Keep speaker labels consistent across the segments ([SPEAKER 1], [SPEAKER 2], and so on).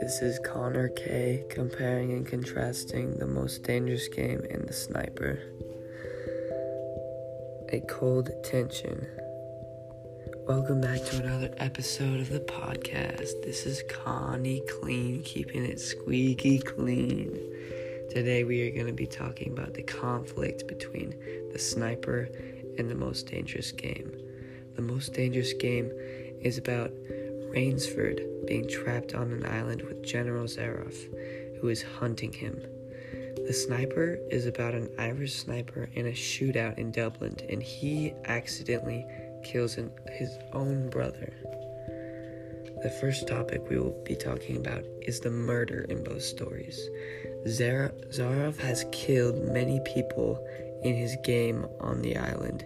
[SPEAKER 1] This is Connor K comparing and contrasting the most dangerous game and the sniper. A cold tension. Welcome back to another episode of the podcast. This is Connie Clean, keeping it squeaky clean. Today we are going to be talking about the conflict between the sniper and the most dangerous game. The most dangerous game is about Rainsford being trapped on an island with General Zaroff, who is hunting him. The sniper is about an Irish sniper in a shootout in Dublin, and he accidentally kills an, his own brother. The first topic we will be talking about is the murder in both stories. Zara, Zaroff has killed many people in his game on the island.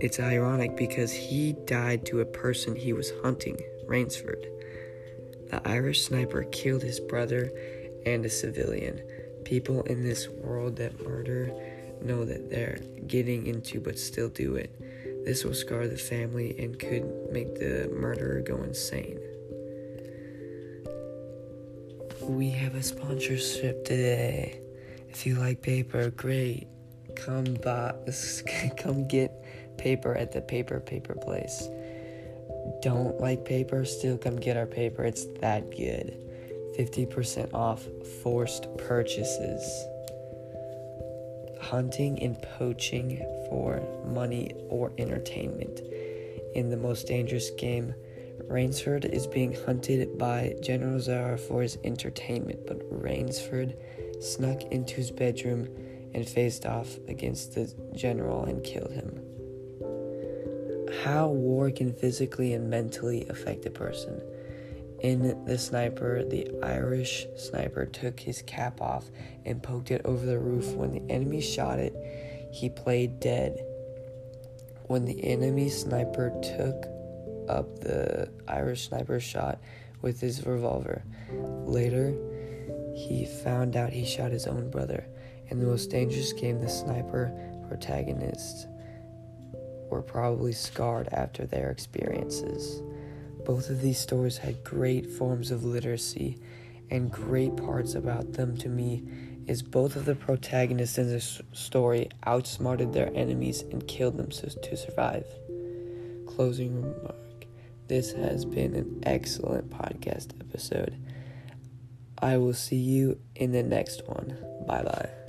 [SPEAKER 1] It's ironic because he died to a person he was hunting, Rainsford. The Irish sniper killed his brother and a civilian. People in this world that murder know that they're getting into but still do it. This will scar the family and could make the murderer go insane. We have a sponsorship today. If you like paper, great. Come buy, come get paper at the paper paper place don't like paper, still come get our paper. It's that good. 50% off forced purchases. Hunting and poaching for money or entertainment. In the most dangerous game, Rainsford is being hunted by General Zara for his entertainment, but Rainsford snuck into his bedroom and faced off against the general and killed him how war can physically and mentally affect a person. In The Sniper, the Irish sniper took his cap off and poked it over the roof. When the enemy shot it, he played dead. When the enemy sniper took up the Irish sniper shot with his revolver, later he found out he shot his own brother. In the most dangerous game, the sniper protagonist were probably scarred after their experiences. Both of these stories had great forms of literacy, and great parts about them to me is both of the protagonists in this story outsmarted their enemies and killed them to survive. Closing remark This has been an excellent podcast episode. I will see you in the next one. Bye bye.